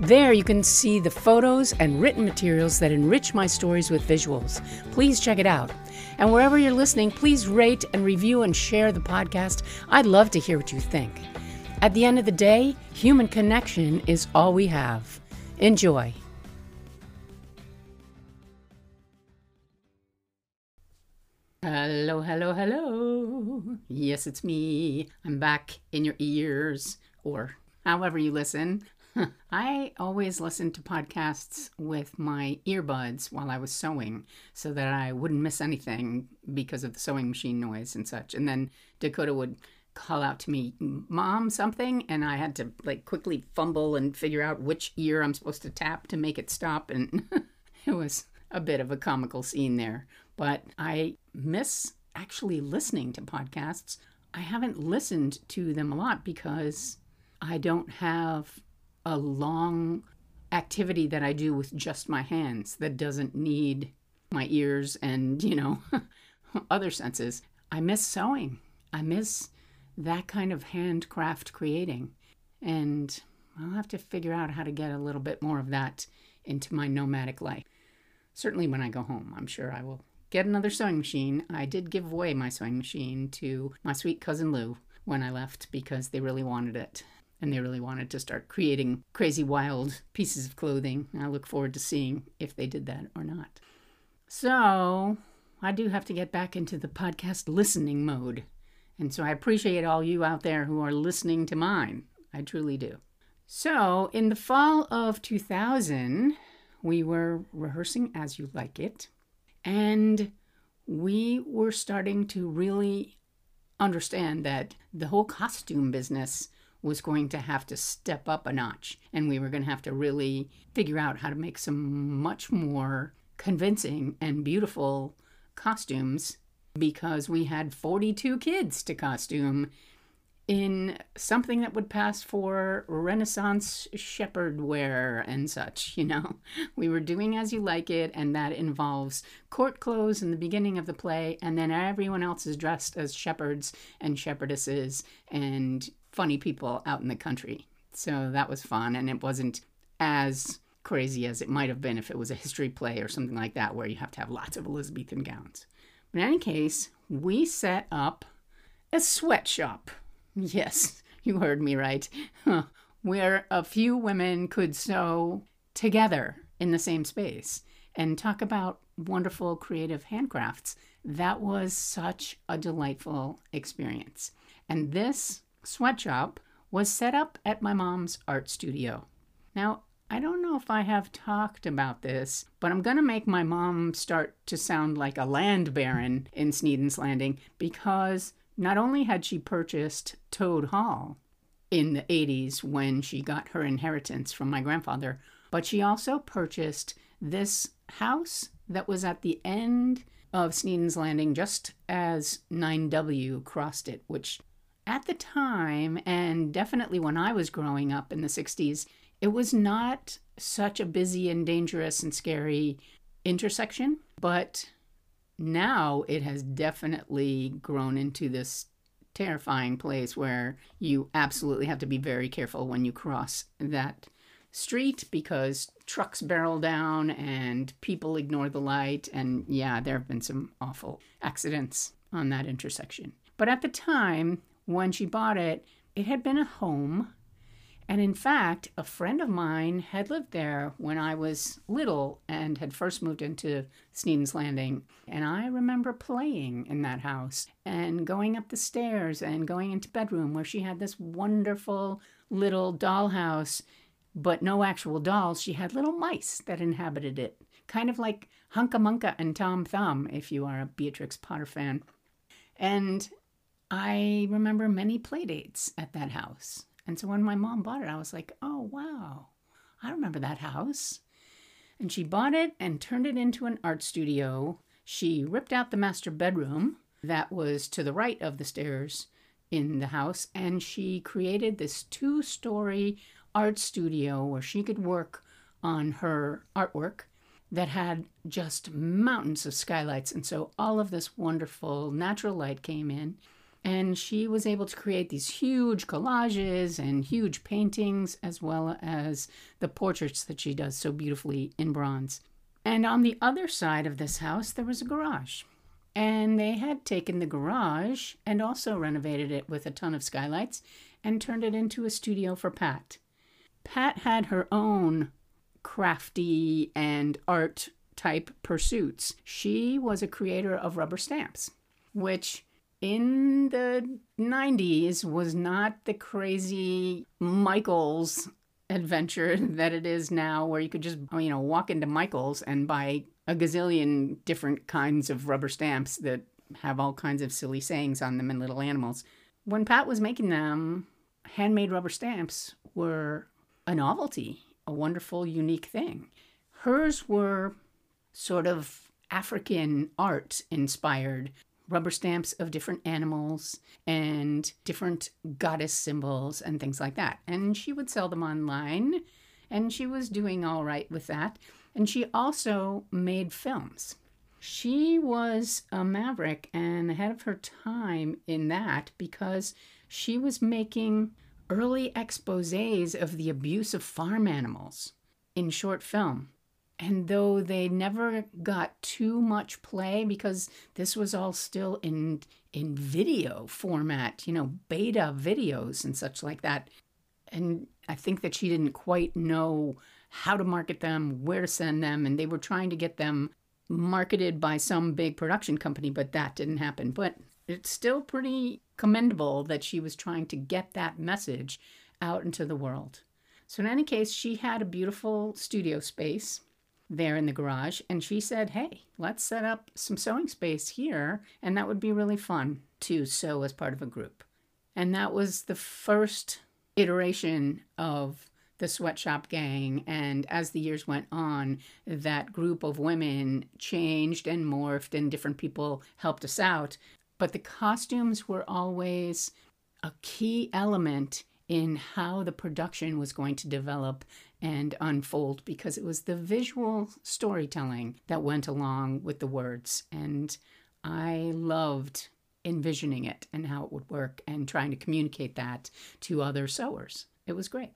There you can see the photos and written materials that enrich my stories with visuals. Please check it out. And wherever you're listening, please rate and review and share the podcast. I'd love to hear what you think. At the end of the day, human connection is all we have. Enjoy. Hello, hello, hello. Yes, it's me. I'm back in your ears, or however you listen. I always listened to podcasts with my earbuds while I was sewing so that I wouldn't miss anything because of the sewing machine noise and such. And then Dakota would call out to me, Mom, something. And I had to like quickly fumble and figure out which ear I'm supposed to tap to make it stop. And it was a bit of a comical scene there. But I miss actually listening to podcasts. I haven't listened to them a lot because I don't have a long activity that I do with just my hands that doesn't need my ears and, you know, other senses. I miss sewing. I miss that kind of handcraft creating. And I'll have to figure out how to get a little bit more of that into my nomadic life. Certainly when I go home, I'm sure I will get another sewing machine. I did give away my sewing machine to my sweet cousin Lou when I left because they really wanted it and they really wanted to start creating crazy, wild pieces of clothing. I look forward to seeing if they did that or not. So, I do have to get back into the podcast listening mode. And so I appreciate all you out there who are listening to mine. I truly do. So, in the fall of 2000, we were rehearsing As You Like It, and we were starting to really understand that the whole costume business was going to have to step up a notch and we were going to have to really figure out how to make some much more convincing and beautiful costumes because we had 42 kids to costume in something that would pass for Renaissance shepherd wear and such, you know. We were doing as you like it, and that involves court clothes in the beginning of the play, and then everyone else is dressed as shepherds and shepherdesses and funny people out in the country. So that was fun, and it wasn't as crazy as it might have been if it was a history play or something like that, where you have to have lots of Elizabethan gowns. But in any case, we set up a sweatshop. Yes, you heard me right. Where a few women could sew together in the same space and talk about wonderful creative handcrafts. That was such a delightful experience. And this sweatshop was set up at my mom's art studio. Now, I don't know if I have talked about this, but I'm going to make my mom start to sound like a land baron in Sneden's Landing because not only had she purchased Toad Hall in the 80s when she got her inheritance from my grandfather, but she also purchased this house that was at the end of Sneden's Landing just as 9W crossed it, which at the time, and definitely when I was growing up in the 60s, it was not such a busy and dangerous and scary intersection. But now it has definitely grown into this terrifying place where you absolutely have to be very careful when you cross that street because trucks barrel down and people ignore the light. And yeah, there have been some awful accidents on that intersection. But at the time, when she bought it, it had been a home. And in fact, a friend of mine had lived there when I was little and had first moved into Sneden's Landing. And I remember playing in that house and going up the stairs and going into bedroom where she had this wonderful little dollhouse, but no actual dolls. She had little mice that inhabited it, kind of like Hunca Munca and Tom Thumb, if you are a Beatrix Potter fan. And I remember many playdates at that house. And so when my mom bought it, I was like, oh, wow, I remember that house. And she bought it and turned it into an art studio. She ripped out the master bedroom that was to the right of the stairs in the house, and she created this two story art studio where she could work on her artwork that had just mountains of skylights. And so all of this wonderful natural light came in. And she was able to create these huge collages and huge paintings, as well as the portraits that she does so beautifully in bronze. And on the other side of this house, there was a garage. And they had taken the garage and also renovated it with a ton of skylights and turned it into a studio for Pat. Pat had her own crafty and art type pursuits. She was a creator of rubber stamps, which in the 90s was not the crazy Michaels adventure that it is now where you could just you know walk into Michaels and buy a gazillion different kinds of rubber stamps that have all kinds of silly sayings on them and little animals. When Pat was making them, handmade rubber stamps were a novelty, a wonderful, unique thing. Hers were sort of African art inspired rubber stamps of different animals and different goddess symbols and things like that. And she would sell them online, and she was doing all right with that. And she also made films. She was a maverick and ahead of her time in that because she was making early exposes of the abuse of farm animals in short film. And though they never got too much play because this was all still in in video format, you know, beta videos and such like that. And I think that she didn't quite know how to market them, where to send them, and they were trying to get them marketed by some big production company, but that didn't happen. But it's still pretty commendable that she was trying to get that message out into the world. So, in any case, she had a beautiful studio space there in the garage, and she said, Hey, let's set up some sewing space here, and that would be really fun to sew as part of a group. And that was the first iteration of the sweatshop gang. And as the years went on, that group of women changed and morphed, and different people helped us out. But the costumes were always a key element in how the production was going to develop and unfold because it was the visual storytelling that went along with the words. And I loved envisioning it and how it would work and trying to communicate that to other sewers. It was great.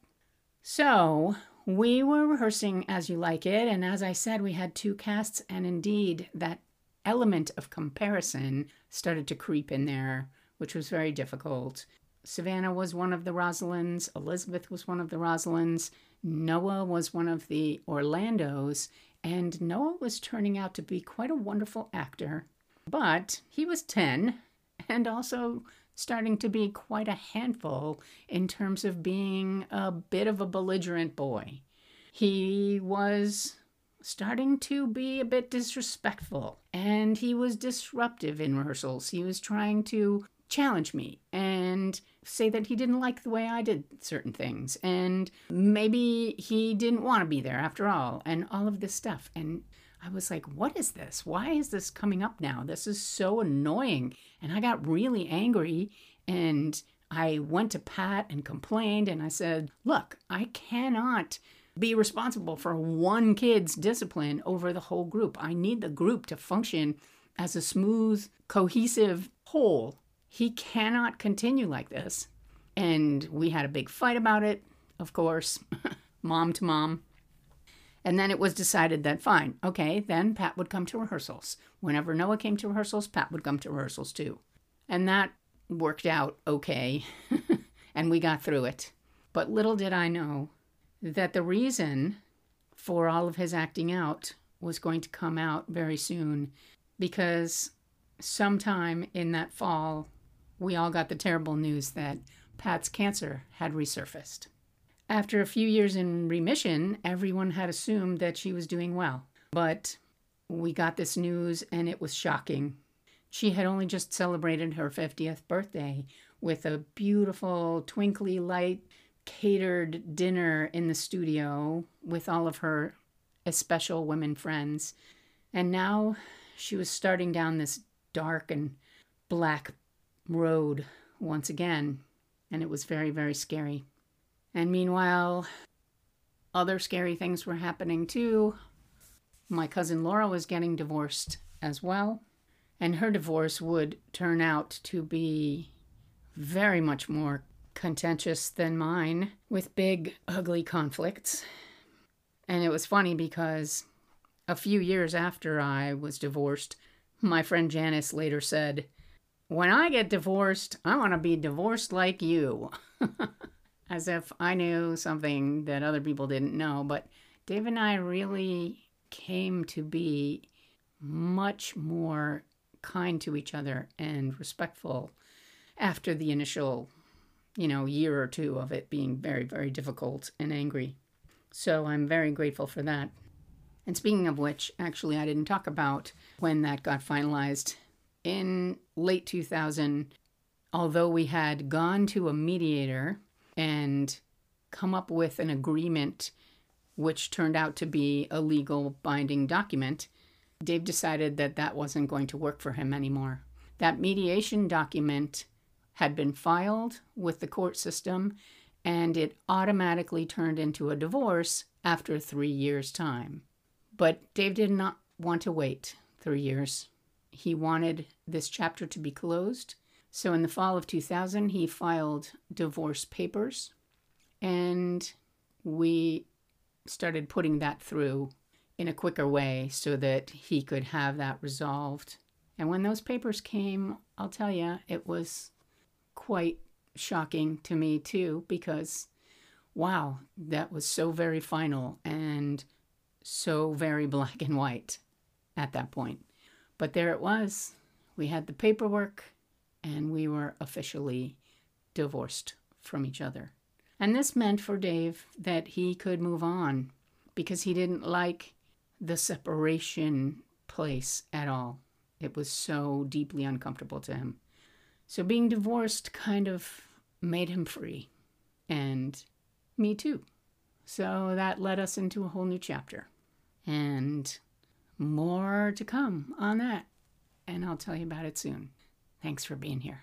So we were rehearsing As You Like It, and as I said, we had two casts, and indeed, that element of comparison started to creep in there, which was very difficult. Savannah was one of the Rosalinds, Elizabeth was one of the Rosalinds, Noah was one of the Orlandos, and Noah was turning out to be quite a wonderful actor. But he was 10 and also starting to be quite a handful in terms of being a bit of a belligerent boy. He was starting to be a bit disrespectful and he was disruptive in rehearsals. He was trying to challenge me and say that he didn't like the way I did certain things and maybe he didn't want to be there after all and all of this stuff. And I was like, what is this? Why is this coming up now? This is so annoying. And I got really angry and I went to Pat and complained and I said, look, I cannot be responsible for one kid's discipline over the whole group. I need the group to function as a smooth, cohesive whole. He cannot continue like this. And we had a big fight about it, of course, mom to mom. And then it was decided that fine, okay, then Pat would come to rehearsals. Whenever Noah came to rehearsals, Pat would come to rehearsals too. And that worked out okay, and we got through it. But little did I know that the reason for all of his acting out was going to come out very soon because sometime in that fall, we all got the terrible news that Pat's cancer had resurfaced. After a few years in remission, everyone had assumed that she was doing well. But we got this news and it was shocking. She had only just celebrated her 50th birthday with a beautiful, twinkly light catered dinner in the studio with all of her as special women friends. And now she was starting down this dark and black road once again, and it was very, very scary. And meanwhile, other scary things were happening too. My cousin Laura was getting divorced as well, and her divorce would turn out to be very much more contentious than mine, with big, ugly conflicts. And it was funny because a few years after I was divorced, my friend Janice later said, When I get divorced, I want to be divorced like you. As if I knew something that other people didn't know. But Dave and I really came to be much more kind to each other and respectful after the initial, you know, year or two of it being very, very difficult and angry. So I'm very grateful for that. And speaking of which, actually, I didn't talk about when that got finalized. In late 2000, although we had gone to a mediator and come up with an agreement which turned out to be a legal binding document, Dave decided that that wasn't going to work for him anymore. That mediation document had been filed with the court system and it automatically turned into a divorce after three years' time. But Dave did not want to wait three years. He wanted this chapter to be closed. So in the fall of 2000, he filed divorce papers and we started putting that through in a quicker way so that he could have that resolved. And when those papers came, I'll tell you, it was quite shocking to me too, because wow, that was so very final and so very black and white at that point. But there it was. We had the paperwork and we were officially divorced from each other. And this meant for Dave that he could move on because he didn't like the separation place at all. It was so deeply uncomfortable to him. So being divorced kind of made him free. And me too. So that led us into a whole new chapter. And more to come on that. And I'll tell you about it soon. Thanks for being here.